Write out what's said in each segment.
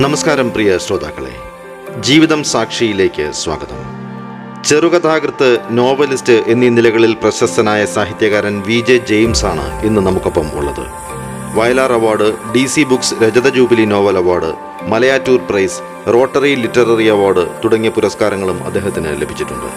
നമസ്കാരം പ്രിയ ശ്രോതാക്കളെ. ജീവിതം സാക്ഷിയിലേക്ക് സ്വാഗതം. ചെറുകഥാകൃത്ത് നോവലിസ്റ്റ് എന്നീ നിലകളിൽ പ്രശസ്തനായ സാഹിത്യകാരൻ വി ജെ ജെയിംസ് ആണ് ഇന്ന് നമുക്കൊപ്പം ഉള്ളത്. Vayalar award D C Books രജത jubilee novel award Malayattoor prize Rotary literary award തുടങ്ങിയ പുരസ്കാരങ്ങളും അദ്ദേഹത്തിന് ലഭിച്ചിട്ടുണ്ട്.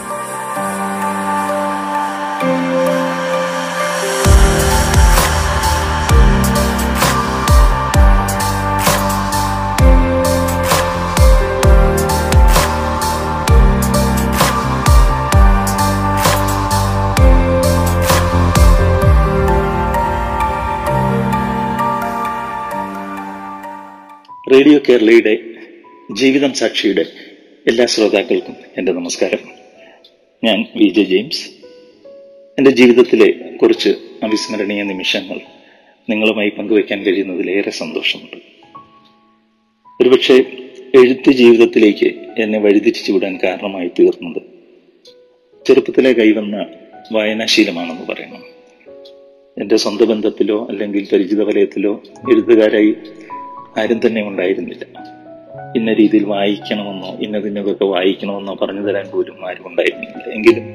റേഡിയോ കേരളയുടെ ജീവിതം സാക്ഷിയുടെ എല്ലാ ശ്രോതാക്കൾക്കും എന്റെ നമസ്കാരം. ഞാൻ വി ജെ ജെയിംസ്. എന്റെ ജീവിതത്തിലെ കുറച്ച് അവിസ്മരണീയ നിമിഷങ്ങൾ നിങ്ങളുമായി പങ്കുവയ്ക്കാൻ കഴിയുന്നതിലേറെ സന്തോഷമുണ്ട്. ഒരുപക്ഷെ എഴുത്ത് ജീവിതത്തിലേക്ക് എന്നെ വഴിതിരിച്ചു വിടാൻ കാരണമായി തീർന്നത് ചെറുപ്പത്തിലെ കൈവന്ന വായനാശീലമാണെന്ന് പറയണം. എന്റെ സ്വന്തം ബന്ധത്തിലോ അല്ലെങ്കിൽ പരിചിത വലയത്തിലോ എഴുത്തുകാരായി ആരും തന്നെ ഉണ്ടായിരുന്നില്ല. ഇന്ന രീതിയിൽ വായിക്കണമെന്നോ ഇന്നതിനൊക്കെ വായിക്കണമെന്നോ പറഞ്ഞു തരാൻ പോലും ആരും ഉണ്ടായിരുന്നില്ല. എങ്കിലും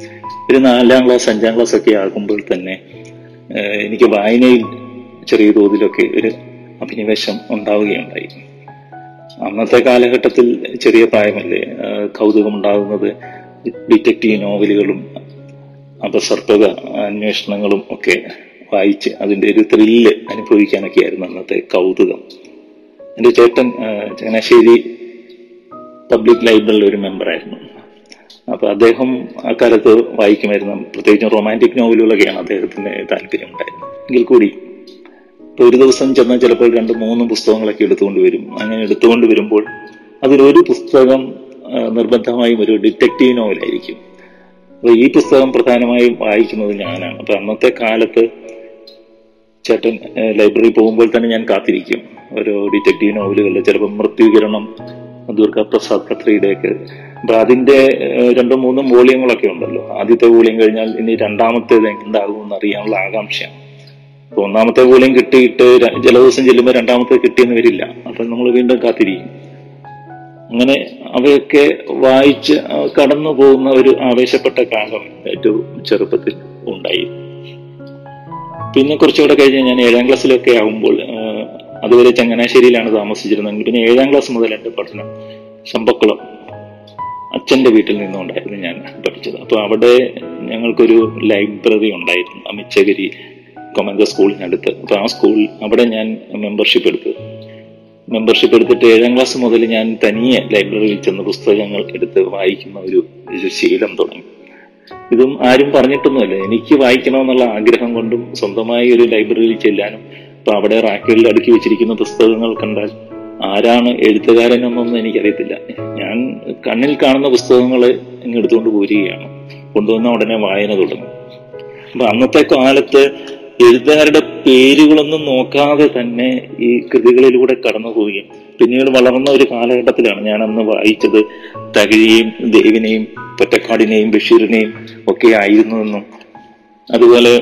ഒരു നാലാം ക്ലാസ് അഞ്ചാം ക്ലാസ് ഒക്കെ ആകുമ്പോൾ തന്നെ എനിക്ക് വായനയിൽ ചെറിയ തോതിലൊക്കെ ഒരു അഭിനിവേശം ഉണ്ടാവുകയുണ്ടായി. അന്നത്തെ കാലഘട്ടത്തിൽ ചെറിയ പ്രായമല്ലേ ഏഹ്, കൗതുകം ഉണ്ടാകുന്നത് ഡിറ്റക്റ്റീവ് നോവലുകളും അപസർപ്പക അന്വേഷണങ്ങളും ഒക്കെ വായിച്ച് അതിന്റെ ഒരു ത്രില്ല് അനുഭവിക്കാനൊക്കെയായിരുന്നു അന്നത്തെ കൗതുകം. എന്റെ ചേട്ടൻ ചങ്ങനാശ്ശേരി പബ്ലിക് ലൈബ്രറിയിൽ ഒരു മെമ്പറായിരുന്നു അപ്പോൾ അദ്ദേഹം അക്കാലത്ത് വായിക്കുമായിരുന്നു. പ്രത്യേകിച്ചും റൊമാന്റിക് നോവലുകളൊക്കെയാണ് അദ്ദേഹത്തിന് താല്പര്യമുണ്ടായിരുന്നത് എങ്കിൽ കൂടി ഇപ്പോൾ ഒരു ദിവസം ചെന്നാൽ ചിലപ്പോൾ രണ്ട് മൂന്ന് പുസ്തകങ്ങളൊക്കെ എടുത്തുകൊണ്ട് വരും. അങ്ങനെ എടുത്തുകൊണ്ട് വരുമ്പോൾ അതിലൊരു പുസ്തകം നിർബന്ധമായും ഒരു ഡിറ്റക്റ്റീവ് നോവലായിരിക്കും അപ്പോൾ ഈ പുസ്തകം പ്രധാനമായും വായിക്കുന്നത് ഞാനാണ്. അപ്പോൾ അന്നത്തെ കാലത്ത് ചേട്ടൻ ലൈബ്രറി പോകുമ്പോൾ തന്നെ ഞാൻ കാത്തിരിക്കും. ഓരോ ഡിറ്റക്റ്റീവ് നോവലുകളിൽ ചിലപ്പോൾ മൃത്യുകിരണം ദുർഗാ പ്രസാദ് കത്രിയുടെയൊക്കെ അപ്പൊ അതിന്റെ രണ്ടോ മൂന്നും വോളിയങ്ങളൊക്കെ ഉണ്ടല്ലോ. ആദ്യത്തെ വോളിയം കഴിഞ്ഞാൽ ഇനി രണ്ടാമത്തേത് എന്താകുമെന്ന് അറിയാനുള്ള ആകാംക്ഷയാണ്. അപ്പൊ ഒന്നാമത്തെ വോളിയം കിട്ടിയിട്ട് ചില ദിവസം ചെല്ലുമ്പോൾ രണ്ടാമത്തെ കിട്ടിയെന്ന് വരില്ല. അപ്പൊ നമ്മൾ വീണ്ടും കാത്തിരിക്കും. അങ്ങനെ അവയൊക്കെ വായിച്ച് കടന്നു പോകുന്ന ഒരു ആവേശപ്പെട്ട കാലം ഏറ്റവും ചെറുപ്പത്തിൽ ഉണ്ടായി. പിന്നെ കുറച്ചുകൂടെ കഴിഞ്ഞ് ഞാൻ ഏഴാം ക്ലാസ്സിലൊക്കെ ആകുമ്പോൾ അതുവരെ ചങ്ങനാശ്ശേരിയിലാണ് താമസിച്ചിരുന്നത്. പിന്നെ ഏഴാം ക്ലാസ് മുതൽ എന്റെ പഠനം ചമ്പക്കുളം അച്ഛന്റെ വീട്ടിൽ നിന്നുകൊണ്ടായിരുന്നു ഞാൻ പഠിച്ചത്. അപ്പോൾ അവിടെ ഞങ്ങൾക്കൊരു ലൈബ്രറി ഉണ്ടായിരുന്നു അമിച്ചഗിരി കൊമന്ത സ്കൂളിനടുത്ത്. അപ്പോൾ ആ സ്കൂൾ അവിടെ ഞാൻ മെമ്പർഷിപ്പ് എടുത്തു. മെമ്പർഷിപ്പ് എടുത്തിട്ട് ഏഴാം ക്ലാസ് മുതൽ ഞാൻ തനിയെ ലൈബ്രറിയിൽ ചെന്ന് പുസ്തകങ്ങൾ എടുത്ത് വായിക്കുന്ന ഒരു ശീലം തുടങ്ങി. ഇതും ആരും പറഞ്ഞിട്ടൊന്നുമല്ല. എനിക്ക് വായിക്കണമെന്നുള്ള ആഗ്രഹം കൊണ്ടും സ്വന്തമായി ഒരു ലൈബ്രറിയിൽ ചെല്ലാനും അപ്പൊ അവിടെ റാക്കുകളിൽ അടുക്കി വെച്ചിരിക്കുന്ന പുസ്തകങ്ങൾ കണ്ടാൽ ആരാണ് എഴുത്തുകാരൻ എന്നൊന്നും എനിക്കറിയത്തില്ല. ഞാൻ കണ്ണിൽ കാണുന്ന പുസ്തകങ്ങൾ ഇങ്ങ് എടുത്തുകൊണ്ട് പോരുകയാണ്. കൊണ്ടുവന്ന ഉടനെ വായന തുടങ്ങും. അപ്പൊ അന്നത്തെ കാലത്ത് എഴുത്തുകാരുടെ പേരുകളൊന്നും നോക്കാതെ തന്നെ ഈ കൃതികളിലൂടെ കടന്നു പോവുകയും പിന്നീട് വളർന്ന ഒരു കാലഘട്ടത്തിലാണ് ഞാൻ അന്ന് വായിച്ചത് തകഴിയെയും ദേവിനെയും പൊറ്റക്കാടിനെയും ബഷീറിനെയും ഒക്കെ ആയിരുന്നു എന്നും അതുപോലെ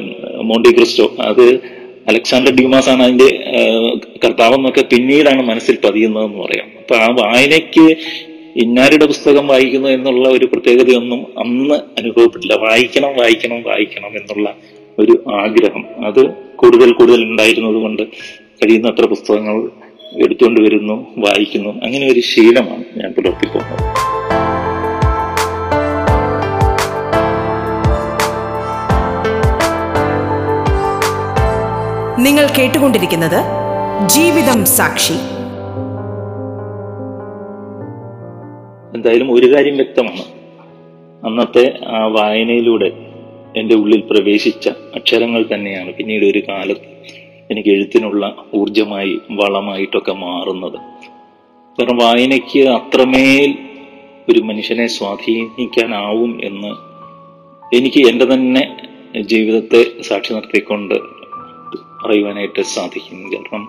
മോണ്ടി ക്രിസ്റ്റോ അത് അലക്സാണ്ടർ ഡ്യൂമാസ് ആണ് അതിന്റെ കർത്താവ് കർത്താവെന്നൊക്കെ പിന്നീടാണ് മനസ്സിൽ പതിയുന്നതെന്ന് പറയാം. അപ്പൊ ആ വായനയ്ക്ക് ഇന്നാരുടെ പുസ്തകം വായിക്കുന്നു എന്നുള്ള ഒരു പ്രത്യേകതയൊന്നും അന്ന് അനുഭവപ്പെട്ടില്ല. വായിക്കണം വായിക്കണം വായിക്കണം എന്നുള്ള ഒരു ആഗ്രഹം. അത് കൂടുതൽ കൂടുതൽ ഉണ്ടായിരുന്നത് കൊണ്ട് കഴിയുന്നത്ര പുസ്തകങ്ങൾ എടുത്തുകൊണ്ട് വരുന്നു വായിക്കുന്നു. അങ്ങനെ ഒരു ശീലമാണ് ഞാൻ പുലർത്തിപ്പോകുന്നത്. നിങ്ങൾ കേട്ടുകൊണ്ടിരിക്കുന്നത് ജീവിതം സാക്ഷി. എന്തായാലും ഒരു കാര്യം വ്യക്തമാണ്. അന്നത്തെ ആ വായനയിലൂടെ എന്റെ ഉള്ളിൽ പ്രവേശിച്ച അക്ഷരങ്ങൾ തന്നെയാണ് പിന്നീട് ഒരു കാലത്ത് എനിക്ക് എഴുത്തിനുള്ള ഊർജമായി വളമായിട്ടൊക്കെ മാറുന്നത്. കാരണം വായനയ്ക്ക് അത്രമേൽ ഒരു മനുഷ്യനെ സ്വാധീനിക്കാനാവും എന്ന് എനിക്ക് എന്റെ തന്നെ ജീവിതത്തെ സാക്ഷി നിർത്തിക്കൊണ്ട് പറയുവാനായിട്ട് സാധിക്കും. കാരണം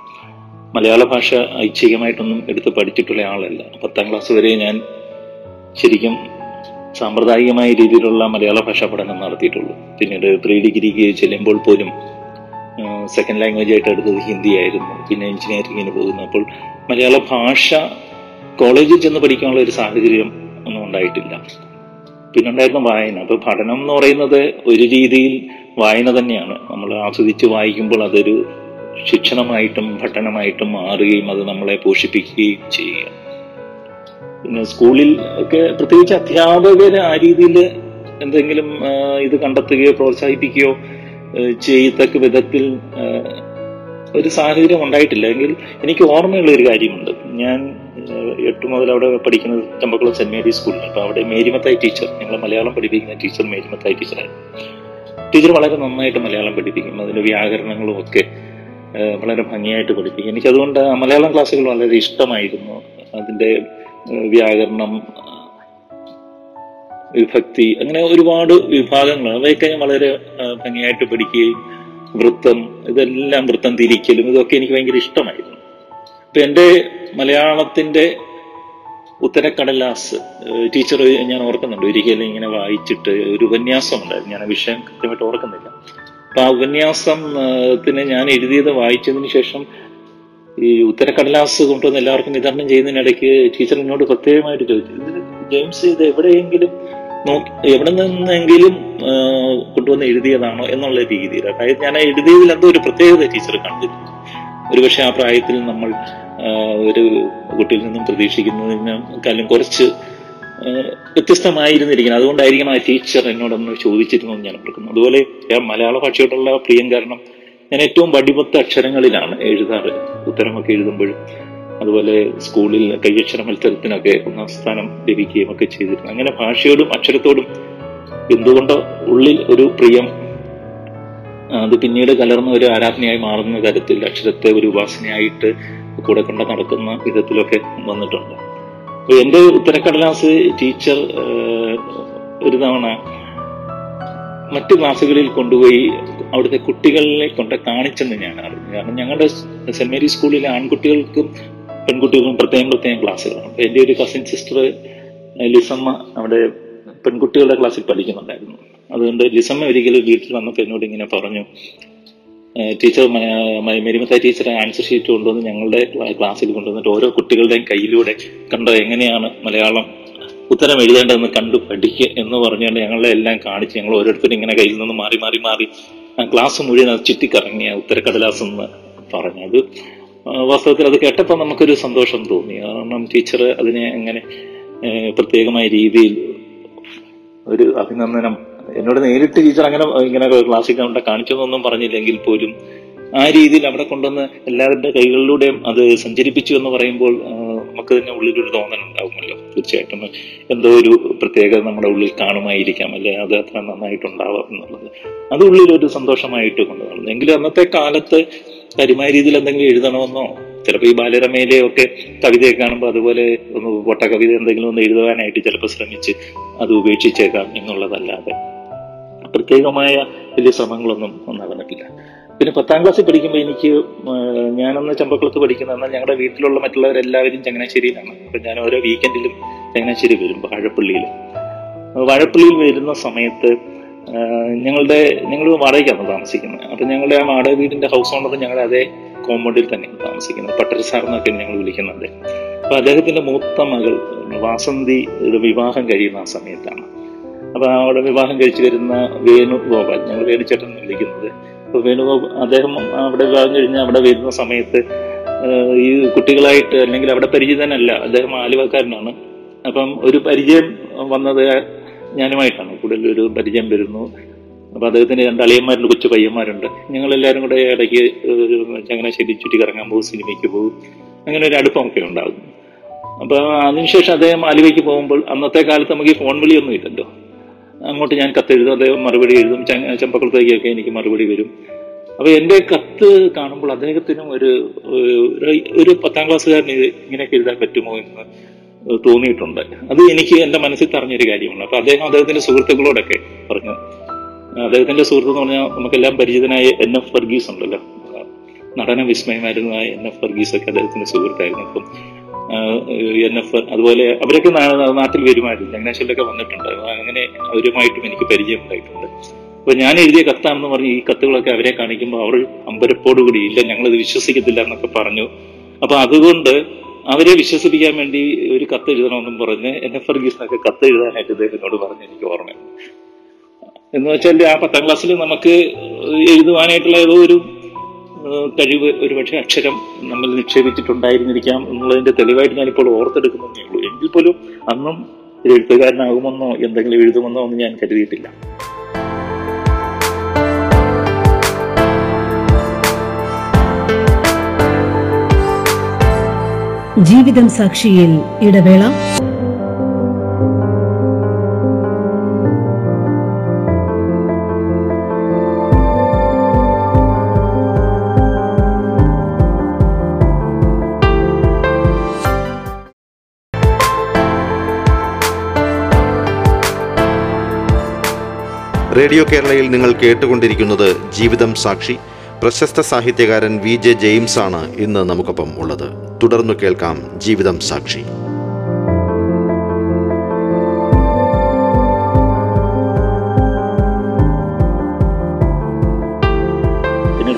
മലയാള ഭാഷ ഐച്ഛികമായിട്ടൊന്നും എടുത്ത് പഠിച്ചിട്ടുള്ള ആളല്ല. പത്താം ക്ലാസ് വരെ ഞാൻ ശരിക്കും സാമ്പ്രദായികമായ രീതിയിലുള്ള മലയാള ഭാഷ പഠനം നടത്തിയിട്ടുള്ളൂ. പിന്നീട് പ്രീ ഡിഗ്രിക്ക് ചെല്ലുമ്പോൾ പോലും സെക്കൻഡ് ലാംഗ്വേജ് ആയിട്ട് എടുത്തത് ഹിന്ദി ആയിരുന്നു. പിന്നെ എഞ്ചിനീയറിങ്ങിന് പോകുന്നു. അപ്പോൾ മലയാള ഭാഷ കോളേജിൽ ചെന്ന് പഠിക്കാനുള്ള ഒരു സാഹചര്യം ഒന്നും ഉണ്ടായിട്ടില്ല. പിന്നെ ഉണ്ടായിരുന്ന വായന. അപ്പൊ പഠനം എന്ന് പറയുന്നത് ഒരു രീതിയിൽ വായന തന്നെയാണ്. നമ്മൾ ആസ്വദിച്ച് വായിക്കുമ്പോൾ അതൊരു ശിക്ഷണമായിട്ടും പഠനമായിട്ടും മാറുകയും അത് നമ്മളെ പോഷിപ്പിക്കുകയും ചെയ്യുക. പിന്നെ സ്കൂളിൽ ഒക്കെ പ്രത്യേകിച്ച് അധ്യാപകർ ആ രീതിയിൽ എന്തെങ്കിലും ഇത് കണ്ടെത്തുകയോ പ്രോത്സാഹിപ്പിക്കുകയോ ചെയ്തക്ക വിധത്തിൽ ഒരു സാഹചര്യം ഉണ്ടായിട്ടില്ല. എങ്കിൽ എനിക്ക് ഓർമ്മയുള്ള ഒരു കാര്യമുണ്ട്. ഞാൻ എട്ട് മുതൽ അവിടെ പഠിക്കുന്നത് ചമ്പക്കുളം സെന്റ് മേരി സ്കൂളിൽ അപ്പൊ അവിടെ മേരിമത്തായി ടീച്ചർ ഞങ്ങളെ മലയാളം പഠിപ്പിക്കുന്ന ടീച്ചർ മേരിമത്തായി ടീച്ചറായിരുന്നു. ടീച്ചർ വളരെ നന്നായിട്ട് മലയാളം പഠിപ്പിക്കും. അതിന്റെ വ്യാകരണങ്ങളും ഒക്കെ വളരെ ഭംഗിയായിട്ട് പഠിപ്പിക്കും. എനിക്ക് അതുകൊണ്ട് ആ മലയാളം ക്ലാസ്സുകൾ വളരെ ഇഷ്ടമായിരുന്നു. അതിന്റെ വ്യാകരണം വിഭക്തി അങ്ങനെ ഒരുപാട് വിഭാഗങ്ങൾ. അവയൊക്കെ ഞാൻ വളരെ ഭംഗിയായിട്ട് പഠിക്കുകയും വൃത്തം ഇതെല്ലാം വൃത്തം തിരിക്കലും ഇതൊക്കെ എനിക്ക് ഭയങ്കര ഇഷ്ടമായിരുന്നു. അപ്പൊ എന്റെ മലയാളത്തിന്റെ ഉത്തരക്കടലാസ് ടീച്ചർ ഞാൻ ഓർക്കുന്നുണ്ട്. ഒരിക്കലും ഇങ്ങനെ വായിച്ചിട്ട് ഒരു ഉപന്യാസം ഉണ്ടായിരുന്നു ഞാൻ ആ വിഷയം കൃത്യമായിട്ട് ഓർക്കുന്നില്ല. അപ്പൊ ആ ഉപന്യാസത്തിന് ഞാൻ എഴുതിയത് വായിച്ചതിന് ശേഷം ഈ ഉത്തരക്കടലാസ് കൊണ്ടുവന്ന് എല്ലാവർക്കും വിതരണം ചെയ്യുന്നതിനിടയ്ക്ക് ടീച്ചർ എന്നോട് പ്രത്യേകമായിട്ട് ചോദിച്ചു. "ഇത് ജെയിംസ് ഇത് എവിടെയെങ്കിലും നോക്കി എവിടെ നിന്നെങ്കിലും കൊണ്ടുവന്ന് എഴുതിയതാണോ എന്നുള്ള രീതിയിൽ. അതായത് ഞാൻ എഴുതിയതിൽ എന്തോ ഒരു പ്രത്യേകത ടീച്ചർ കണ്ടിരുന്നു. ഒരുപക്ഷെ ആ പ്രായത്തിൽ നമ്മൾ ഒരു കുട്ടിയിൽ നിന്നും പ്രതീക്ഷിക്കുന്നതിനേക്കാളും കുറച്ച് വ്യത്യസ്തമായിരുന്നിരിക്കുന്നത് അതുകൊണ്ടായിരിക്കും ആ ടീച്ചർ എന്നോടൊന്ന് ചോദിച്ചിരുന്നു ഞാൻ ഓർക്കുന്നു. അതുപോലെ മലയാള ഭാഷയോടുള്ള പ്രിയം കാരണം ഞാൻ ഏറ്റവും വടിവത്ത അക്ഷരങ്ങളിലാണ് എഴുതാറ്. ഉത്തരമൊക്കെ എഴുതുമ്പോഴും അതുപോലെ സ്കൂളിൽ കൈയക്ഷര മത്സരത്തിനൊക്കെ ഒന്നാം സ്ഥാനം ലഭിക്കുകയും ഒക്കെ ചെയ്തിരുന്നു. അങ്ങനെ ഭാഷയോടും അക്ഷരത്തോടും എന്തുകൊണ്ടോ ഉള്ളിൽ ഒരു പ്രിയം അത് പിന്നീട് കലർന്ന ഒരു ആരാധനയായി മാറുന്ന തരത്തിൽ അക്ഷരത്തെ ഒരു ഉപാസനയായിട്ട് കൂടെ കൊണ്ട് നടക്കുന്ന വിധത്തിലൊക്കെ വന്നിട്ടുണ്ട്. എന്റെ ഉത്തരക്കടലാസ് ടീച്ചർ ഒരു തവണ മറ്റ് ക്ലാസ്സുകളിൽ കൊണ്ടുപോയി അവിടുത്തെ കുട്ടികളെ കൊണ്ട് കാണിച്ചെന്ന് ഞാൻ അറിഞ്ഞു. കാരണം ഞങ്ങളുടെ സെന്റ് മേരി സ്കൂളിലെ ആൺകുട്ടികൾക്കും പെൺകുട്ടികൾക്കും പ്രത്യേകം പ്രത്യേകം ക്ലാസ്സുകളാണ്. അപ്പൊ എന്റെ ഒരു കസിൻ സിസ്റ്റർ ലിസമ്മ അവിടെ പെൺകുട്ടികളുടെ ക്ലാസ്സിൽ പഠിക്കുന്നുണ്ടായിരുന്നു. അതുകൊണ്ട് ലിസമ്മ ഒരിക്കലും വീട്ടിൽ വന്നപ്പോൾ എന്നോട് ഇങ്ങനെ പറഞ്ഞു ടീച്ചർ മെരിമത്ത ടീച്ചറെ ആൻസർ ഷീറ്റ് കൊണ്ടുവന്ന് ഞങ്ങളുടെ ക്ലാസ്സിൽ കൊണ്ടുവന്നിട്ട് ഓരോ കുട്ടികളുടെയും കയ്യിലൂടെ കണ്ടോ എങ്ങനെയാണ് മലയാളം ഉത്തരം എഴുതേണ്ടതെന്ന് കണ്ടു പഠിക്കുക എന്ന് പറഞ്ഞുകൊണ്ട് ഞങ്ങളെ എല്ലാം കാണിച്ച് ഞങ്ങൾ ഓരോരുത്തരും ഇങ്ങനെ കയ്യിൽ നിന്ന് മാറി മാറി മാറി ആ ക്ലാസ് മുഴുവൻ അത് ചുറ്റിക്കറങ്ങിയ ഉത്തരക്കടലാസ് എന്ന് പറഞ്ഞു. അത് ആ, വാസ്തവത്തിൽ അത് കേട്ടപ്പോൾ നമുക്കൊരു സന്തോഷം തോന്നി. കാരണം ടീച്ചർ അതിനെ അങ്ങനെ പ്രത്യേകമായ രീതിയിൽ ഒരു അഭിനന്ദനം എന്നോട് നേരിട്ട് ടീച്ചർ അങ്ങനെ ഇങ്ങനെ ക്ലാസ്സിൽ കൊണ്ട് കാണിച്ചതൊന്നും പറഞ്ഞില്ലെങ്കിൽ പോലും ആ രീതിയിൽ അവിടെ കൊണ്ടുവന്ന് എല്ലാവരുടെ കൈകളിലൂടെയും അത് സഞ്ചരിപ്പിച്ചു എന്ന് പറയുമ്പോൾ നമുക്ക് തന്നെ ഉള്ളിലൊരു തോന്നൽ ഉണ്ടാവുമല്ലോ തീർച്ചയായിട്ടും എന്തോ ഒരു പ്രത്യേകത നമ്മുടെ ഉള്ളിൽ കാണുമായിരിക്കാം അല്ലെ? അത് അത്ര നന്നായിട്ടുണ്ടാവാം എന്നുള്ളത്. അത് ഉള്ളിലൊരു സന്തോഷമായിട്ട് കൊണ്ടു എങ്കിലും അന്നത്തെ കാലത്ത് കരിമായ രീതിയിൽ എന്തെങ്കിലും എഴുതണമെന്നോ ചിലപ്പോൾ ഈ ബാലരമയിലെ ഒക്കെ കവിതയൊക്കെ കാണുമ്പോൾ അതുപോലെ ഒന്ന് പൊട്ട കവിത എന്തെങ്കിലും ഒന്ന് എഴുതുവാനായിട്ട് ചിലപ്പോൾ ശ്രമിച്ച് അത് ഉപേക്ഷിച്ചേക്കാം എന്നുള്ളതല്ലാതെ. പ്രത്യേകമായ വലിയ ശ്രമങ്ങളൊന്നും നടന്നിട്ടില്ല പിന്നെ പത്താം ക്ലാസ്സിൽ പഠിക്കുമ്പോൾ എനിക്ക് ഞാനന്ന് ചമ്പക്കുളത്ത് പഠിക്കുന്ന എന്നാൽ ഞങ്ങളുടെ വീട്ടിലുള്ള മറ്റുള്ളവരെല്ലാവരും ചങ്ങനാശ്ശേരിയിലാണ് അപ്പം ഞാൻ ഓരോ വീക്കെൻഡിലും ചങ്ങനാശ്ശേരി വരും വാഴപ്പള്ളിയിൽ വാഴപ്പള്ളിയിൽ വരുന്ന സമയത്ത് ഞങ്ങളുടെ ഞങ്ങൾ വാടകയ്ക്കാണ് താമസിക്കുന്നത്. അപ്പം ഞങ്ങളുടെ ആ വാടക വീടിന്റെ ഹൗസ് ഓണർ ഞങ്ങളുടെ അതേ കോമ്പൗണ്ടിൽ തന്നെയാണ് താമസിക്കുന്നത്. പട്ടർ സാർ എന്നൊക്കെ ഞങ്ങൾ വിളിക്കുന്നത് അപ്പം അദ്ദേഹത്തിന്റെ മൂത്ത മകൾ വാസന്തി വിവാഹം കഴിയുന്ന ആ സമയത്താണ്. അപ്പം അവിടെ വിവാഹം കഴിച്ചു വരുന്ന വേണു ഗോപാൽ ഞങ്ങൾ വേണുചേട്ടൻ വിളിക്കുന്നത്. വേണുഗോപാൽ അദ്ദേഹം അവിടെ വിവാഹം കഴിഞ്ഞ് അവിടെ വരുന്ന സമയത്ത് ഈ കുട്ടികളായിട്ട് അല്ലെങ്കിൽ അവിടെ പരിചിതനല്ല അദ്ദേഹം ആലുവക്കാരനാണ്. അപ്പം ഒരു പരിചയം വന്നത് ഞാനുമായിട്ടാണ്. കൂടുതൽ ഒരു പരിചയം വരുന്നു. അപ്പോൾ അദ്ദേഹത്തിന് രണ്ട് അളിയന്മാരുണ്ട് കൊച്ചു പയ്യന്മാരുണ്ട്. ഞങ്ങളെല്ലാവരും കൂടെ ഇടയ്ക്ക് ചങ്ങനാശ്ശേരി ചുറ്റി കറങ്ങാൻ പോകും സിനിമയ്ക്ക് പോകും. അങ്ങനെ ഒരു അടുപ്പമൊക്കെ ഉണ്ടാകും. അപ്പം അതിനുശേഷം അദ്ദേഹം ആലുവയ്ക്ക് പോകുമ്പോൾ അന്നത്തെ കാലത്ത് നമുക്ക് ഈ ഫോൺ വിളിയൊന്നും ഇല്ലല്ലോ. അങ്ങോട്ട് ഞാൻ കത്തെഴുതും അദ്ദേഹം മറുപടി എഴുതും ചെമ്പക്കുളത്തേക്കൊക്കെ എനിക്ക് മറുപടി വരും. അപ്പൊ എന്റെ കത്ത് കാണുമ്പോൾ അദ്ദേഹത്തിനും ഒരു ഒരു- പത്താം ക്ലാസ്സുകാരന് ഇങ്ങനെയൊക്കെ എഴുതാൻ പറ്റുമോ എന്ന് തോന്നിയിട്ടുണ്ട്. അത് എനിക്ക് എന്റെ മനസ്സിൽ തറഞ്ഞൊരു കാര്യമാണ്. അപ്പൊ അദ്ദേഹം അദ്ദേഹത്തിന്റെ സുഹൃത്തുക്കളോടൊക്കെ പറഞ്ഞു. അദ്ദേഹത്തിന്റെ സുഹൃത്ത് എന്ന് പറഞ്ഞാൽ നമുക്കെല്ലാം പരിചിതനായ എൻ എഫ് വർഗീസ് ഉണ്ടല്ലോ. നടന വിസ്മയമായിരുന്നതായ എൻ എഫ് വർഗീസ് ഒക്കെ അദ്ദേഹത്തിന്റെ സുഹൃത്തായിരുന്നു. അപ്പം എൻ എഫ് അതുപോലെ അവരൊക്കെ നാട്ടിൽ വരുമായിരുന്നു. ചങ്ങനാശ്ശേരിയിലൊക്കെ വന്നിട്ടുണ്ട്. അങ്ങനെ അവരുമായിട്ടും എനിക്ക് പരിചയമുണ്ടായിട്ടുണ്ട്. അപ്പൊ ഞാൻ എഴുതിയ കത്താണെന്ന് പറഞ്ഞ് ഈ കത്തുകളൊക്കെ അവരെ കാണിക്കുമ്പോൾ അവർ അമ്പരപ്പോടുകൂടി ഇല്ല ഞങ്ങളിത് വിശ്വസിക്കത്തില്ല എന്നൊക്കെ പറഞ്ഞു. അപ്പൊ അതുകൊണ്ട് അവരെ വിശ്വസിപ്പിക്കാൻ വേണ്ടി ഒരു കത്ത് എഴുതണമെന്നും പറഞ്ഞ് എൻ എഫ് വർഗീസിനൊക്കെ കത്ത് എഴുതാനായിട്ട് എന്നോട് പറഞ്ഞ്. എനിക്ക് ഓർമ്മയുണ്ട്. എന്ന് വെച്ചാൽ ആ പത്താം ക്ലാസ്സിൽ നമുക്ക് എഴുതുവാനായിട്ടുള്ള ഏതോ ഒരു കഴിവ് ഒരുപക്ഷെ അക്ഷരം നമ്മൾ നിക്ഷേപിച്ചിട്ടുണ്ടായിരുന്നിരിക്കാം എന്നുള്ളതിന്റെ തെളിവായിട്ട് ഞാനിപ്പോൾ ഓർത്തെടുക്കുന്നതേ ഉള്ളൂ. എങ്കിൽ പോലും അന്നും ഒരു എഴുത്തുകാരനാകുമെന്നോ എന്തെങ്കിലും എഴുതുമെന്നോ ഒന്നും ഞാൻ കരുതിയിട്ടില്ല. ജീവിതം സാക്ഷിയിൽ ഇടവേള. റേഡിയോ കേരളയിൽ നിങ്ങൾ കേട്ടുകൊണ്ടിരിക്കുന്നത് ജീവിതം സാക്ഷി. പ്രശസ്ത സാഹിത്യകാരൻ വി ജെ ജെയിംസ് ആണ് ഇന്ന് നമുക്കൊപ്പം ഉള്ളത്. തുടർന്ന് കേൾക്കാം ജീവിതം സാക്ഷി.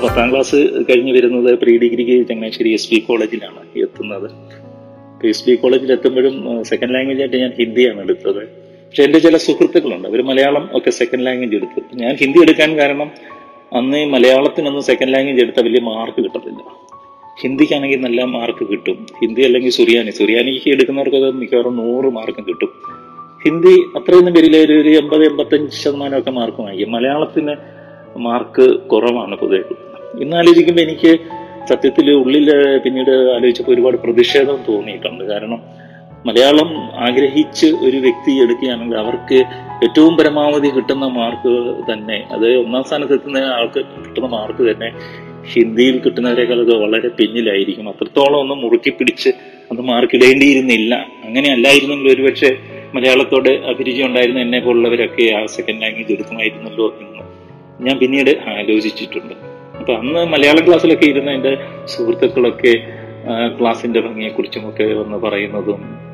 പത്താം ക്ലാസ് കഴിഞ്ഞ് വരുന്നത് പ്രീ ഡിഗ്രിക്ക് ചങ്ങനാശ്ശേരി എസ് ബി കോളേജിലാണ് എത്തുന്നത്. എസ് ബി കോളേജിൽ എത്തുമ്പോഴും സെക്കൻഡ് ലാംഗ്വേജ് ആയിട്ട് ഞാൻ ഹിന്ദിയാണ് എടുത്തത്. പക്ഷെ എന്റെ ചില സുഹൃത്തുക്കളുണ്ട്. അവർ മലയാളം ഒക്കെ സെക്കൻഡ് ലാംഗ്വേജ് എടുത്തു. ഞാൻ ഹിന്ദി എടുക്കാൻ കാരണം അന്ന് മലയാളത്തിനൊന്നും സെക്കൻഡ് ലാംഗ്വേജ് എടുത്താൽ വലിയ മാർക്ക് കിട്ടത്തില്ല. ഹിന്ദിക്കാണെങ്കിൽ നല്ല മാർക്ക് കിട്ടും. ഹിന്ദി അല്ലെങ്കിൽ സുറിയാനി. സുറിയാനിക്ക് എടുക്കുന്നവർക്കൊക്കെ മിക്കവാറും നൂറ് മാർക്കും കിട്ടും. ഹിന്ദി അത്രയൊന്നും വരില്ല. ഒരു എൺപത് എൺപത്തഞ്ച് ശതമാനമൊക്കെ മാർക്ക് വാങ്ങിക്കും മലയാളത്തിന് മാർക്ക് കുറവാണ് പൊതുവെ. ഇന്ന് ആലോചിക്കുമ്പോൾ എനിക്ക് സത്യത്തിൽ ഉള്ളിൽ പിന്നീട് ആലോചിച്ചപ്പോൾ ഒരുപാട് പ്രതിഷേധം തോന്നിയിട്ടുണ്ട്. കാരണം മലയാളം ആഗ്രഹിച്ച് ഒരു വ്യക്തി എടുക്കുകയാണെങ്കിൽ അവർക്ക് ഏറ്റവും പരമാവധി കിട്ടുന്ന മാർക്ക് തന്നെ അത് ഒന്നാം സ്ഥാനത്ത് എത്തുന്ന ആൾക്ക് കിട്ടുന്ന മാർക്ക് തന്നെ ഹിന്ദിയിൽ കിട്ടുന്നവരെക്കാളൊക്കെ വളരെ പിന്നിലായിരിക്കും. അത്രത്തോളം ഒന്ന് മുറുക്കി പിടിച്ച് അത് മാർക്ക് ഇടേണ്ടിയിരുന്നില്ല. അങ്ങനെ അല്ലായിരുന്നെങ്കിൽ ഒരുപക്ഷെ മലയാളത്തോട് അഭിരുചി ഉണ്ടായിരുന്ന എന്നെ പോലുള്ളവരൊക്കെ ആ സെക്കൻഡ് ലാംഗ്വേജ് എടുക്കുമായിരുന്നല്ലോ എന്ന് ഞാൻ പിന്നീട് ആലോചിച്ചിട്ടുണ്ട്. അപ്പൊ അന്ന് മലയാളം ക്ലാസ്സിലൊക്കെ ഇരുന്ന എന്റെ സുഹൃത്തുക്കളൊക്കെ ക്ലാസിന്റെ ഭംഗിയെ കുറിച്ചും ഒക്കെ വന്ന് പറയുന്നതും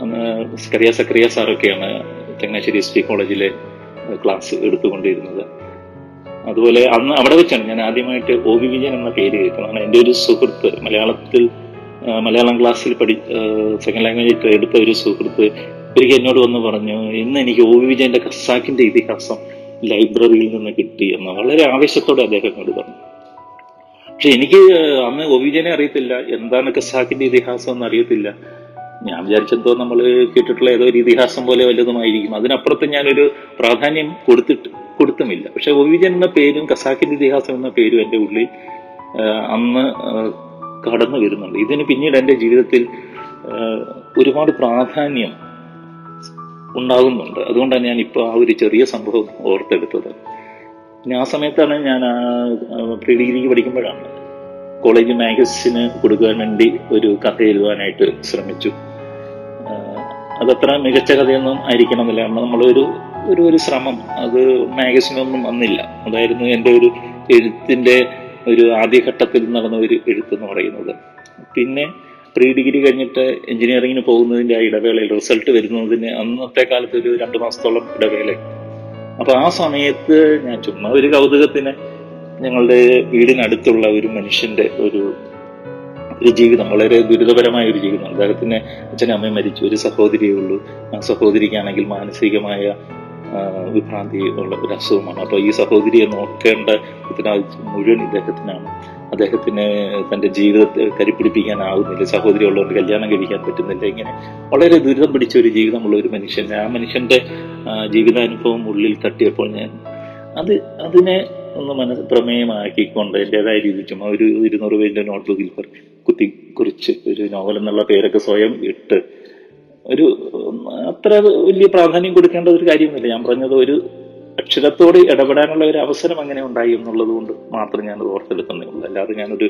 അന്ന് സ്കറിയ സക്രിയ സാറൊക്കെയാണ് ചങ്ങനാശ്ശേരി എസ് പി കോളേജിലെ ക്ലാസ് എടുത്തുകൊണ്ടിരുന്നത്. അതുപോലെ അന്ന് അവിടെ വെച്ചാണ് ഞാൻ ആദ്യമായിട്ട് ഒ വി വിജയൻ എന്ന പേര് കേൾക്കുന്നത്. എന്റെ ഒരു സുഹൃത്ത്. മലയാളത്തിൽ മലയാളം ക്ലാസ്സിൽ പഠി സെക്കൻഡ് ലാംഗ്വേജ് എടുത്ത ഒരു സുഹൃത്ത്. ഒരിക്കൽ എന്നോട് വന്ന് പറഞ്ഞു ഇന്ന് എനിക്ക് ഒ വി വിജയന്റെ ഖസാക്കിന്റെ ഇതിഹാസം ലൈബ്രറിയിൽ നിന്ന് കിട്ടി എന്ന് വളരെ ആവേശത്തോടെ അദ്ദേഹം എന്നോട് പറഞ്ഞു. പക്ഷെ എനിക്ക് അന്ന് ഒ വിജയനെ അറിയത്തില്ല. എന്താണ് ഖസാക്കിന്റെ ഇതിഹാസം എന്ന് അറിയത്തില്ല. ഞാൻ വിചാരിച്ചെന്തോ നമ്മൾ കേട്ടിട്ടുള്ള ഏതോ ഒരു ഇതിഹാസം പോലെ വല്ലതുമായിരിക്കും അതിനപ്പുറത്ത് ഞാനൊരു പ്രാധാന്യം കൊടുത്തിട്ട് കൊടുത്തുമില്ല. പക്ഷെ ഒവിജൻ എന്ന പേരും ഖസാക്കിന്റെ ഇതിഹാസം എന്ന പേരും എന്റെ ഉള്ളിൽ അന്ന് കടന്നു വരുന്നുണ്ട്. ഇതിന് പിന്നീട് എന്റെ ജീവിതത്തിൽ ഒരുപാട് പ്രാധാന്യം ഉണ്ടാകുന്നുണ്ട്. അതുകൊണ്ടാണ് ഞാൻ ഇപ്പോൾ ആ ഒരു ചെറിയ സംഭവം ഓർത്തെടുത്തത്. പിന്നെ ആ സമയത്താണ് ഞാൻ പ്രീ ഡിഗ്രിക്ക് പഠിക്കുമ്പോഴാണ് കോളേജ് മാഗസിന് കൊടുക്കാൻ വേണ്ടി ഒരു കഥ എഴുതാനായിട്ട് ശ്രമിച്ചു. അതത്ര മികച്ച കഥയൊന്നും ആയിരിക്കണമെന്നില്ല. കാരണം നമ്മളൊരു ഒരു ഒരു ശ്രമം. അത് മാഗസിനൊന്നും വന്നില്ല. അതായിരുന്നു എന്റെ ഒരു എഴുത്തിന്റെ ഒരു ആദ്യഘട്ടത്തിൽ നടന്ന ഒരു എഴുത്ത് എന്ന് പറയുന്നത്. പിന്നെ പ്രീ ഡിഗ്രി കഴിഞ്ഞിട്ട് എഞ്ചിനീയറിങ്ങിന് പോകുന്നതിന്റെ ആ ഇടവേളയിൽ റിസൾട്ട് വരുന്നതിന് അന്നത്തെ കാലത്ത് ഒരു രണ്ടു മാസത്തോളം ഇടവേള. അപ്പൊ ആ സമയത്ത് ഞാൻ ചുമ്മാ ഒരു കൗതുകത്തിന് ഞങ്ങളുടെ വീടിനടുത്തുള്ള ഒരു മനുഷ്യന്റെ ഒരു ഒരു ജീവിതം വളരെ ദുരിതപരമായ ഒരു ജീവിതം. അദ്ദേഹത്തിന് അച്ഛനും അമ്മയും മരിച്ചു. ഒരു സഹോദരിയേ ഉള്ളൂ. ആ സഹോദരിക്കാണെങ്കിൽ മാനസികമായ വിഭ്രാന്തി ഉള്ള ഒരു അസുഖമാണ്. അപ്പൊ ഈ സഹോദരിയെ നോക്കേണ്ട ഉത്തരവാദിത്വം മുഴുവൻ ഇദ്ദേഹത്തിനാണ്. അദ്ദേഹത്തിന് തന്റെ ജീവിതത്തെ കരിപ്പിടിപ്പിക്കാനാവുന്നില്ല. സഹോദരി ഉള്ളവർക്ക് കല്യാണം കഴിക്കാൻ പറ്റുന്നില്ല. ഇങ്ങനെ വളരെ ദുരിതം പിടിച്ച ഒരു ജീവിതമുള്ള ഒരു മനുഷ്യൻ. ആ മനുഷ്യന്റെ ആ, ജീവിതാനുഭവം ഉള്ളിൽ തട്ടിയപ്പോൾ ഞാൻ അത് അതിനെ ഒന്ന് മനസ്സ് പ്രമേയമാക്കിക്കൊണ്ട് എന്റെതായ രീതിയിൽ ചുമ്മാ ഒരു ഇരുന്നൂറ് നോട്ട്ബുക്കിൽ കുത്തി കുറിച്ച് ഒരു നോവൽ എന്നുള്ള പേരൊക്കെ സ്വയം ഇട്ട് ഒരു അത്ര വലിയ പ്രാധാന്യം കൊടുക്കേണ്ട ഒരു കാര്യമൊന്നുമില്ല ഞാൻ പറഞ്ഞത് ഒരു അക്ഷരത്തോട് ഇടപെടാനുള്ള ഒരു അവസരം അങ്ങനെ ഉണ്ടായി എന്നുള്ളത് കൊണ്ട് മാത്രം ഞാൻ ഓർത്തെടുക്കുന്നേ ഉള്ളൂ അല്ലാതെ ഞാനൊരു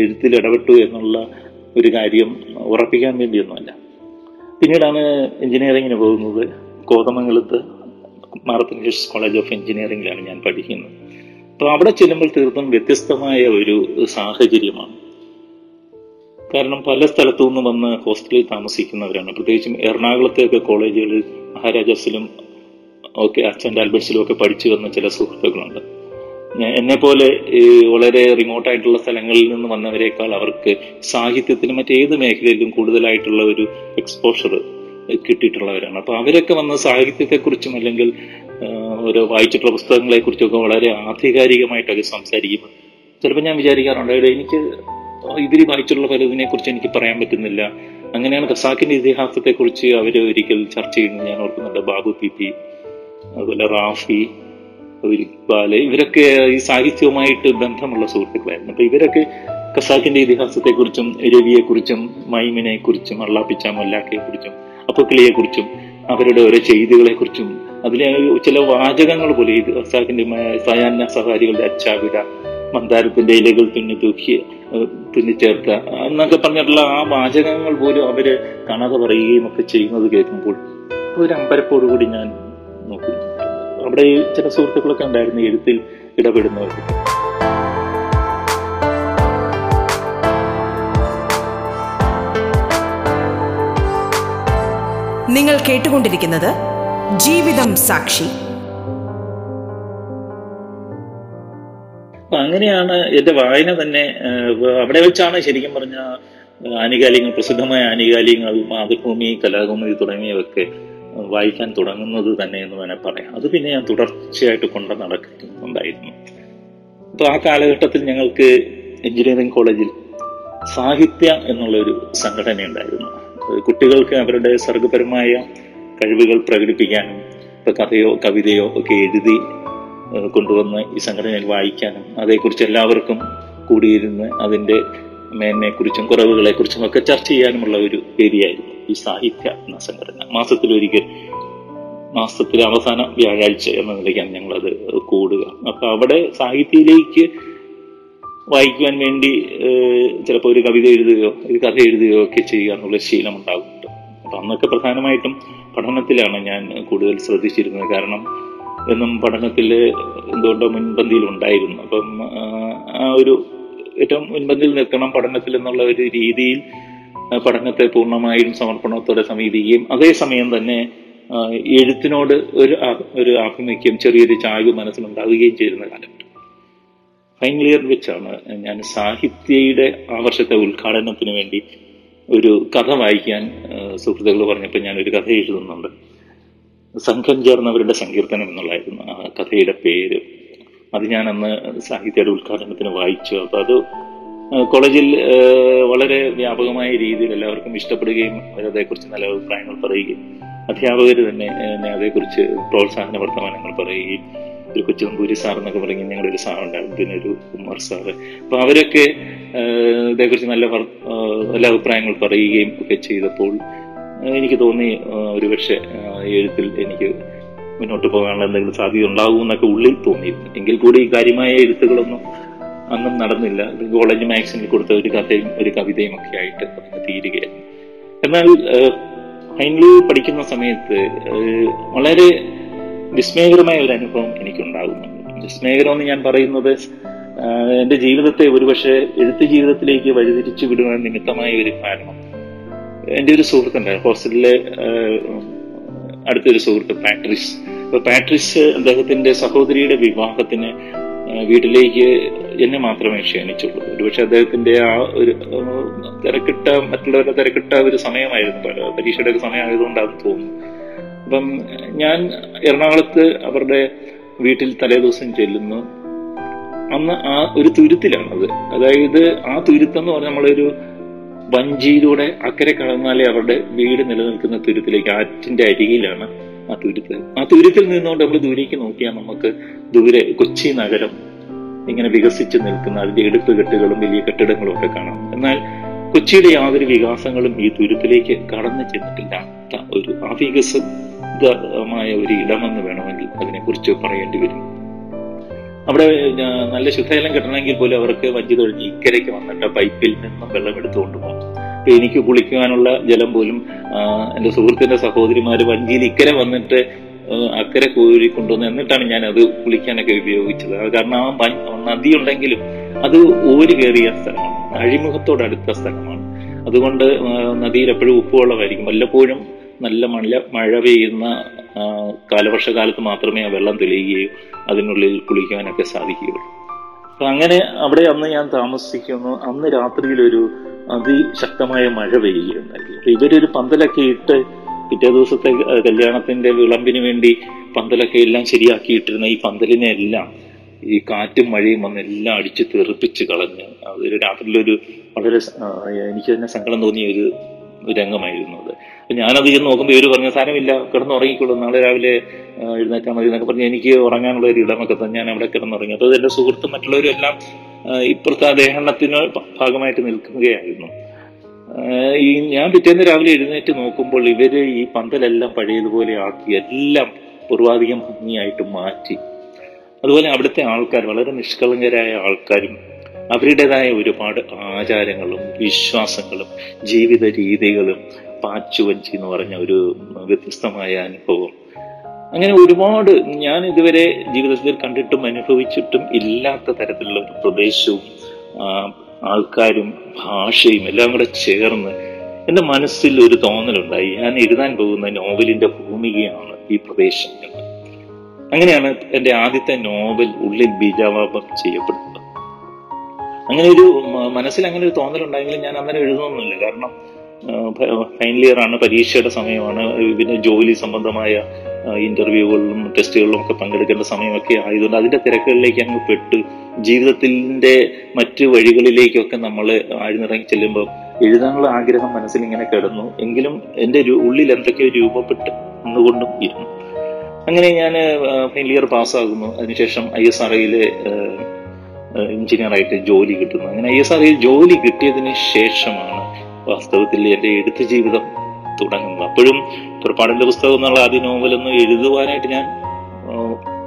എഴുത്തിൽ ഇടപെട്ടു എന്നുള്ള ഒരു കാര്യം ഉറപ്പിക്കാൻ വേണ്ടിയൊന്നുമല്ല. പിന്നീടാണ് എഞ്ചിനീയറിങ്ങിന് പോകുന്നത്. കോതമംഗലത്ത് മാർത്തൻ ഹിൽസ് കോളേജ് ഓഫ് എഞ്ചിനീയറിംഗിലാണ് ഞാൻ പഠിക്കുന്നത്. അപ്പോൾ അവിടെ ചെല്ലുമ്പോൾ തീർത്തും വ്യത്യസ്തമായ ഒരു സാഹചര്യമാണ്. കാരണം പല സ്ഥലത്തു നിന്നും വന്ന് ഹോസ്റ്റലിൽ താമസിക്കുന്നവരാണ്. പ്രത്യേകിച്ചും എറണാകുളത്തെയൊക്കെ കോളേജുകളിൽ മഹാരാജാസിലും ഒക്കെ അച്ഛന്റെ ആൽബസിലും ഒക്കെ പഠിച്ചു വന്ന ചില സുഹൃത്തുക്കളുണ്ട്. എന്നെ പോലെ വളരെ റിമോട്ടായിട്ടുള്ള സ്ഥലങ്ങളിൽ നിന്ന് വന്നവരേക്കാൾ അവർക്ക് സാഹിത്യത്തിലും മറ്റേത് മേഖലയിലും കൂടുതലായിട്ടുള്ള ഒരു എക്സ്പോഷർ കിട്ടിയിട്ടുള്ളവരാണ്. അപ്പൊ അവരൊക്കെ വന്ന സാഹിത്യത്തെക്കുറിച്ചും അല്ലെങ്കിൽ ഓരോ വായിച്ചിട്ടുള്ള പുസ്തകങ്ങളെ കുറിച്ചൊക്കെ വളരെ ആധികാരികമായിട്ടൊക്കെ സംസാരിക്കും ചിലപ്പോൾ ഞാൻ വിചാരിക്കാറുണ്ട് എനിക്ക് ഇവർ വായിച്ചിട്ടുള്ള പലതിനെ കുറിച്ച് എനിക്ക് പറയാൻ പറ്റുന്നില്ല. അങ്ങനെയാണ് ഖസാക്കിന്റെ ഇതിഹാസത്തെ കുറിച്ച് അവർ ഒരിക്കൽ ചർച്ച ചെയ്യുന്നത് ഞാൻ ഓർക്കുന്നുണ്ട്. ബാബു പി പി അതുപോലെ റാഫി ഇക്ബാൽ ഇവരൊക്കെ ഈ സാഹിത്യവുമായിട്ട് ബന്ധമുള്ള സുഹൃത്തുക്കളായിരുന്നു. അപ്പൊ ഇവരൊക്കെ ഖസാക്കിന്റെ ഇതിഹാസത്തെ കുറിച്ചും രവിയെ കുറിച്ചും മൈമിനെ കുറിച്ചും അള്ളാപ്പിച്ച മല്ലാക്കയെ കുറിച്ചും അപ്പക്കിളിയെ കുറിച്ചും അവരുടെ ഓരോ ചെയ്തികളെ കുറിച്ചും അതിലെ ചില വാചകങ്ങൾ പോലെ ഇത് ഖസാക്കിന്റെ സയാന സഹാരികളുടെ അച്ചാവിട മന്ദാരത്തിന്റെ ഇലകൾ തുന്നി തൂക്കി തുന്നിച്ചേർക്കുക എന്നൊക്കെ പറഞ്ഞിട്ടുള്ള ആ വാചകങ്ങൾ പോലും അവർ കാണാതെ പറയുകയും ഒക്കെ ചെയ്യുന്നത് കേൾക്കുമ്പോൾ ഒരു അമ്പരപ്പോടു കൂടി ഞാൻ നോക്കി. അവിടെ ചില സുഹൃത്തുക്കളൊക്കെ ഉണ്ടായിരുന്നു എഴുത്തിൽ ഇടപെടുന്നവർ നിങ്ങൾ കേട്ടുകൊണ്ടിരിക്കുന്നത് ജീവിതം സാക്ഷി. അപ്പൊ അങ്ങനെയാണ് എന്റെ വായന തന്നെ അവിടെ വെച്ചാണ് ശരിക്കും പറഞ്ഞ ആനുകാലികങ്ങൾ പ്രസിദ്ധമായ ആനുകാലികങ്ങൾ മാതൃഭൂമി കലാഭൂമി തുടങ്ങിയവയൊക്കെ വായിക്കാൻ തുടങ്ങുന്നത് തന്നെ എന്ന് വേണേൽ പറയാം. അത് പിന്നെ ഞാൻ തുടർച്ചയായിട്ട് കൊണ്ട് നടക്കുന്നുണ്ടായിരുന്നു. അപ്പൊ ആ കാലഘട്ടത്തിൽ ഞങ്ങൾക്ക് എഞ്ചിനീയറിംഗ് കോളേജിൽ സാഹിത്യ എന്നുള്ളൊരു സംഘടന ഉണ്ടായിരുന്നു കുട്ടികൾക്ക് അവരുടെ സർഗപരമായ കഴിവുകൾ പ്രകടിപ്പിക്കാനും ഇപ്പൊ കഥയോ കവിതയോ ഒക്കെ എഴുതി കൊണ്ടുവന്ന് ഈ സംഘടനയിൽ വായിക്കാനും അതേക്കുറിച്ച് എല്ലാവർക്കും കൂടിയിരുന്ന് അതിന്റെ മേന്മയെക്കുറിച്ചും കുറവുകളെക്കുറിച്ചും ഒക്കെ ചർച്ച ചെയ്യാനുമുള്ള ഒരു വേദിയായിരുന്നു ഈ സാഹിത്യ എന്ന സംഘടന. മാസത്തിലൊരിക്കൽ മാസത്തിലെ അവസാന വ്യാഴാഴ്ച എന്ന നിലയ്ക്കാണ് ഞങ്ങളത് കൂടുക. അപ്പൊ അവിടെ സാഹിത്യയിലേക്ക് വായിക്കുവാൻ വേണ്ടി ചിലപ്പോൾ ഒരു കവിത എഴുതുകയോ ഒരു കഥ എഴുതുകയോ ഒക്കെ ചെയ്യുക എന്നുള്ള ശീലം ഉണ്ടാകുന്നുണ്ട്. അപ്പൊ അന്നൊക്കെ പ്രധാനമായിട്ടും പഠനത്തിലാണ് ഞാൻ കൂടുതൽ ശ്രദ്ധിച്ചിരുന്നത്. കാരണം എന്നും പഠനത്തിൽ എന്തുകൊണ്ടോ മുൻപന്തിയിൽ ഉണ്ടായിരുന്നു. അപ്പം ആ ഒരു ഏറ്റവും മുൻപന്തിയിൽ നിൽക്കണം പഠനത്തിൽ എന്നുള്ള ഒരു രീതിയിൽ പഠനത്തെ പൂർണമായും സമർപ്പണത്തോടെ സമീപിക്കുകയും അതേസമയം തന്നെ എഴുത്തിനോട് ഒരു ഒരു ആഭിമുഖ്യം ചെറിയൊരു ചായ്വ് മനസ്സിലുണ്ടാവുകയും ചെയ്യുന്ന കാലം ഫൈനൽ ഇയർ വെച്ചാണ് ഞാൻ സാഹിത്യയുടെ ആ വർഷത്തെ ഉദ്ഘാടനത്തിന് വേണ്ടി ഒരു കഥ വായിക്കാൻ സുഹൃത്തുക്കൾ പറഞ്ഞപ്പോൾ ഞാനൊരു കഥ എഴുതുന്നുണ്ട്. സംഘം ചേർന്നവരുടെ സങ്കീർത്തനം എന്നുള്ളായിരുന്നു ആ കഥയുടെ പേര്. അത് ഞാൻ അന്ന് സാഹിത്യയുടെ ഉദ്ഘാടനത്തിന് വായിച്ചു. അപ്പൊ അത് കോളേജിൽ വളരെ വ്യാപകമായ രീതിയിൽ എല്ലാവർക്കും ഇഷ്ടപ്പെടുകയും അതേക്കുറിച്ച് നല്ല അഭിപ്രായങ്ങൾ പറയുകയും അധ്യാപകർ തന്നെ എന്നെ അതേക്കുറിച്ച് പ്രോത്സാഹന വർത്തമാനങ്ങൾ പറയുകയും ഒരു കൊച്ചുതമ്പൂരി സാർ എന്നൊക്കെ പറഞ്ഞ് ഞങ്ങളുടെ ഒരു സാർ ഉണ്ടായിരുന്നു പിന്നെ ഒരു ഉമ്മർ സാറ് അപ്പൊ അവരൊക്കെ ഇതേക്കുറിച്ച് നല്ല നല്ല അഭിപ്രായങ്ങൾ പറയുകയും ഒക്കെ ചെയ്തപ്പോൾ എനിക്ക് തോന്നി ഒരുപക്ഷെ എഴുത്തിൽ എനിക്ക് മുന്നോട്ട് പോകാനുള്ള എന്തെങ്കിലും സാധ്യത ഉണ്ടാകും എന്നൊക്കെ ഉള്ളിൽ തോന്നിയിരുന്നു. എങ്കിൽ കൂടി ഈ കാര്യമായ എഴുത്തുകളൊന്നും അന്നും നടന്നില്ല. കോളേജ് മാഗസിനിൽ കൊടുത്ത ഒരു കഥയും ഒരു കവിതയും ഒക്കെ ആയിട്ട് തീരുകയായിരുന്നു. എന്നാൽ ഫൈനലി പഠിക്കുന്ന സമയത്ത് വളരെ വിസ്മയകരമായ ഒരു അനുഭവം എനിക്കുണ്ടാകുന്നുണ്ട് വിസ്മയകരം എന്ന് ഞാൻ പറയുന്നത് എന്റെ ജീവിതത്തെ ഒരുപക്ഷെ എഴുത്ത് ജീവിതത്തിലേക്ക് വഴിതിരിച്ചു വിടുവാൻ നിമിത്തമായ ഒരു കാരണം എന്റെ ഒരു സുഹൃത്തുണ്ടായിരുന്നു ഹോസ്റ്റലിലെ അടുത്തൊരു സുഹൃത്ത് പാട്രിസ്. അപ്പൊ പാട്രിസ് അദ്ദേഹത്തിന്റെ സഹോദരിയുടെ വിവാഹത്തിന് വീട്ടിലേക്ക് എന്നെ മാത്രമേ ക്ഷണിച്ചുള്ളൂ. ഒരുപക്ഷെ അദ്ദേഹത്തിന്റെ ആ ഒരു തിരക്കിട്ട മറ്റുള്ളവരുടെ തിരക്കിട്ട ഒരു സമയമായിരുന്നു. പരീക്ഷയുടെ ഒരു സമയമായതുകൊണ്ടാണ് തോന്നുന്നു. അപ്പം ഞാൻ എറണാകുളത്ത് അവരുടെ വീട്ടിൽ തലേദിവസം ചെല്ലുന്നു. അന്ന് ആ ഒരു തുരുത്തിലാണത്. അതായത് ആ തുരുത്തെന്ന് പറഞ്ഞാൽ നമ്മളൊരു വഞ്ചിയിലൂടെ അക്കരെ കടന്നാലേ അവരുടെ വീട് നിലനിൽക്കുന്ന തുരുത്തിലേക്ക് ആറ്റിന്റെ അരികിലാണ് ആ തുരുത്ത്. ആ തുരുത്തിൽ നിന്നുകൊണ്ട് നമ്മൾ ദൂരേക്ക് നോക്കിയാൽ നമുക്ക് ദൂരെ കൊച്ചി നഗരം ഇങ്ങനെ വികസിച്ച് നിൽക്കുന്ന അതിന്റെ എടുപ്പ് കെട്ടുകളും വലിയ കെട്ടിടങ്ങളും ഒക്കെ കാണാം. എന്നാൽ കൊച്ചിയുടെ യാതൊരു വികാസങ്ങളും ഈ തുരുത്തിലേക്ക് കടന്നു ചെന്നിട്ടില്ലാത്ത ഒരു അവികസിതമായ ഒരു ഇടമെന്ന് വേണമെങ്കിൽ അതിനെക്കുറിച്ച് പറയേണ്ടി വരും. അവിടെ നല്ല ശുദ്ധജലം കിട്ടണമെങ്കിൽ പോലും അവർക്ക് വഞ്ചി തൊഴിഞ്ഞ് ഇക്കരയ്ക്ക് വന്നിട്ട് പൈപ്പിൽ നിന്നും വെള്ളം എടുത്തുകൊണ്ട് പോകും. എനിക്ക് കുളിക്കുവാനുള്ള ജലം പോലും എന്റെ സുഹൃത്തിന്റെ സഹോദരിമാർ വഞ്ചിയിൽ ഇക്കരെ വന്നിട്ട് അക്കരെ കോരി കൊണ്ടുവന്ന് എന്നിട്ടാണ് ഞാൻ അത് കുളിക്കാനൊക്കെ ഉപയോഗിച്ചത്. കാരണം ആ നദി ഉണ്ടെങ്കിലും അത് ഊര് കയറിയ സ്ഥലമാണ്. അഴിമുഖത്തോട് അടുത്ത സ്ഥലമാണ്. അതുകൊണ്ട് നദിയിൽ എപ്പോഴും ഉപ്പുവെള്ളമായിരിക്കും. വല്ലപ്പോഴും നല്ല മഴ മഴ പെയ്യുന്ന കാലവർഷകാലത്ത് മാത്രമേ ആ വെള്ളം തെളിയുകയും അതിനുള്ളിൽ കുളിക്കാനൊക്കെ സാധിക്കുകയുള്ളൂ. അപ്പം അങ്ങനെ അവിടെ അന്ന് ഞാൻ താമസിക്കുന്നു. അന്ന് രാത്രിയിൽ ഒരു അതിശക്തമായ മഴ പെയ്യുകയുണ്ടായി അപ്പം ഇവരൊരു പന്തലൊക്കെ ഇട്ട് പിറ്റേ ദിവസത്തെ കല്യാണത്തിന്റെ വിളമ്പിന് വേണ്ടി പന്തലൊക്കെ എല്ലാം ശരിയാക്കിയിട്ടിരുന്ന ഈ പന്തലിനെ എല്ലാം ഈ കാറ്റും മഴയും വന്ന് എല്ലാം അടിച്ച് തെറിപ്പിച്ച് കളഞ്ഞ് അതൊരു രാത്രിയിലൊരു വളരെ എനിക്ക് തന്നെ സങ്കടം തോന്നിയ ഒരു രംഗമായിരുന്നു അത്. ഞാനത് ചെന്ന് നോക്കുമ്പോൾ ഇവർ പറഞ്ഞ സാരമില്ല കിടന്നുറങ്ങിക്കോളൂ നാളെ രാവിലെ എഴുന്നേറ്റാൽ മതി എന്നൊക്കെ പറഞ്ഞ് എനിക്ക് ഉറങ്ങാനുള്ള ഒരു ഇടമൊക്കെ തന്നെ ഞാൻ അവിടെ കിടന്നുറങ്ങി. അപ്പോൾ എന്റെ സുഹൃത്തും മറ്റുള്ളവരും എല്ലാം ഇപ്പുറത്തെ അദ്ദേഹത്തിന് ഭാഗമായിട്ട് നിൽക്കുകയായിരുന്നു. ഈ ഞാൻ പിറ്റേന്ന് രാവിലെ എഴുന്നേറ്റ് നോക്കുമ്പോൾ ഇവർ ഈ പന്തലെല്ലാം പഴയതുപോലെ ആക്കി എല്ലാം പൂർവാധികം ഭംഗിയായിട്ട് മാറ്റി. അതുപോലെ അവിടുത്തെ ആൾക്കാർ വളരെ നിഷ്കളങ്കരായ ആൾക്കാരും അവരുടേതായ ഒരുപാട് ആചാരങ്ങളും വിശ്വാസങ്ങളും ജീവിത രീതികളും പാച്ചുവഞ്ചി എന്ന് പറഞ്ഞ ഒരു വ്യത്യസ്തമായ അനുഭവം. അങ്ങനെ ഒരുപാട് ഞാൻ ഇതുവരെ ജീവിതത്തിൽ കണ്ടിട്ടും അനുഭവിച്ചിട്ടും ഇല്ലാത്ത തരത്തിലുള്ള ഒരു പ്രദേശവും ആൾക്കാരും ഭാഷയും എല്ലാം കൂടെ ചേർന്ന് എന്റെ മനസ്സിൽ ഒരു തോന്നലുണ്ടായി. ഞാൻ എഴുതാൻ പോകുന്ന നോവലിന്റെ ഭൂമികയാണ് ഈ പ്രദേശം എന്ന്. അങ്ങനെയാണ് എന്റെ ആദ്യത്തെ നോവൽ ഉള്ളിൽ ബീജാവാപം ചെയ്യപ്പെടുന്നത്. അങ്ങനെ ഒരു മനസ്സിൽ അങ്ങനെ ഒരു തോന്നലുണ്ടായെങ്കിലും ഞാൻ അന്നേരം എഴുതുന്നില്ല കാരണം ഫൈനൽ ഇയർ ആണ് പരീക്ഷയുടെ സമയമാണ്. പിന്നെ ജോലി സംബന്ധമായ ഇന്റർവ്യൂകളിലും ടെസ്റ്റുകളിലും ഒക്കെ പങ്കെടുക്കേണ്ട സമയമൊക്കെ ആയതുകൊണ്ട് അതിന്റെ തിരക്കുകളിലേക്ക് അങ്ങ് പെട്ട് ജീവിതത്തിന്റെ മറ്റു വഴികളിലേക്കൊക്കെ നമ്മൾ ആഴ്ന്നിറങ്ങി ചെല്ലുമ്പോൾ എഴുതാനുള്ള ആഗ്രഹം മനസ്സിൽ ഇങ്ങനെ കിടന്നു. എങ്കിലും എന്റെ ഉള്ളിൽ എന്തൊക്കെയോ രൂപപ്പെട്ട് അന്നുകൊണ്ടും ഇരുന്നു. അങ്ങനെ ഞാൻ ഫൈനൽ ഇയർ പാസ്സാകുന്നു. അതിനുശേഷം ഐ എസ് ആർ ഐയിലെ എഞ്ചിനീയറായിട്ട് ജോലി കിട്ടുന്നു. അങ്ങനെ ഐ എസ് ആർ ഐയിൽ ജോലി കിട്ടിയതിന് ശേഷമാണ് വാസ്തവത്തിൽ എന്റെ എഴുത്ത് ജീവിതം തുടങ്ങുന്നത് അപ്പോഴും പുറപ്പാടിന്റെ പുസ്തകം എന്നുള്ള ആദ്യ നോവലൊന്നും എഴുതുവാനായിട്ട് ഞാൻ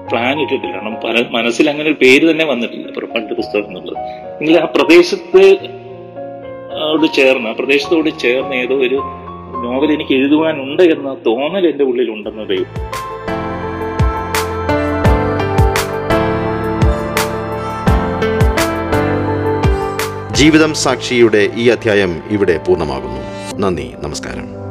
പ്ലാൻ ഇട്ടിട്ടില്ല. കാരണം മനസ്സിൽ അങ്ങനെ ഒരു പേര് തന്നെ വന്നിട്ടില്ല പുറപ്പാടിന്റെ പുസ്തകം എന്നുള്ളത്. എങ്കിൽ ആ പ്രദേശത്ത് ോട് ചേർന്ന് പ്രദേശത്തോട് ചേർന്ന് ഏതോ ഒരു നോവൽ എനിക്ക് എഴുതുവാനുണ്ട് എന്ന തോന്നൽ എന്റെ ഉള്ളിൽ ജീവിതം സാക്ഷിയുടെ ഈ അധ്യായം ഇവിടെ പൂർണമാകുന്നു. നന്ദി നമസ്കാരം.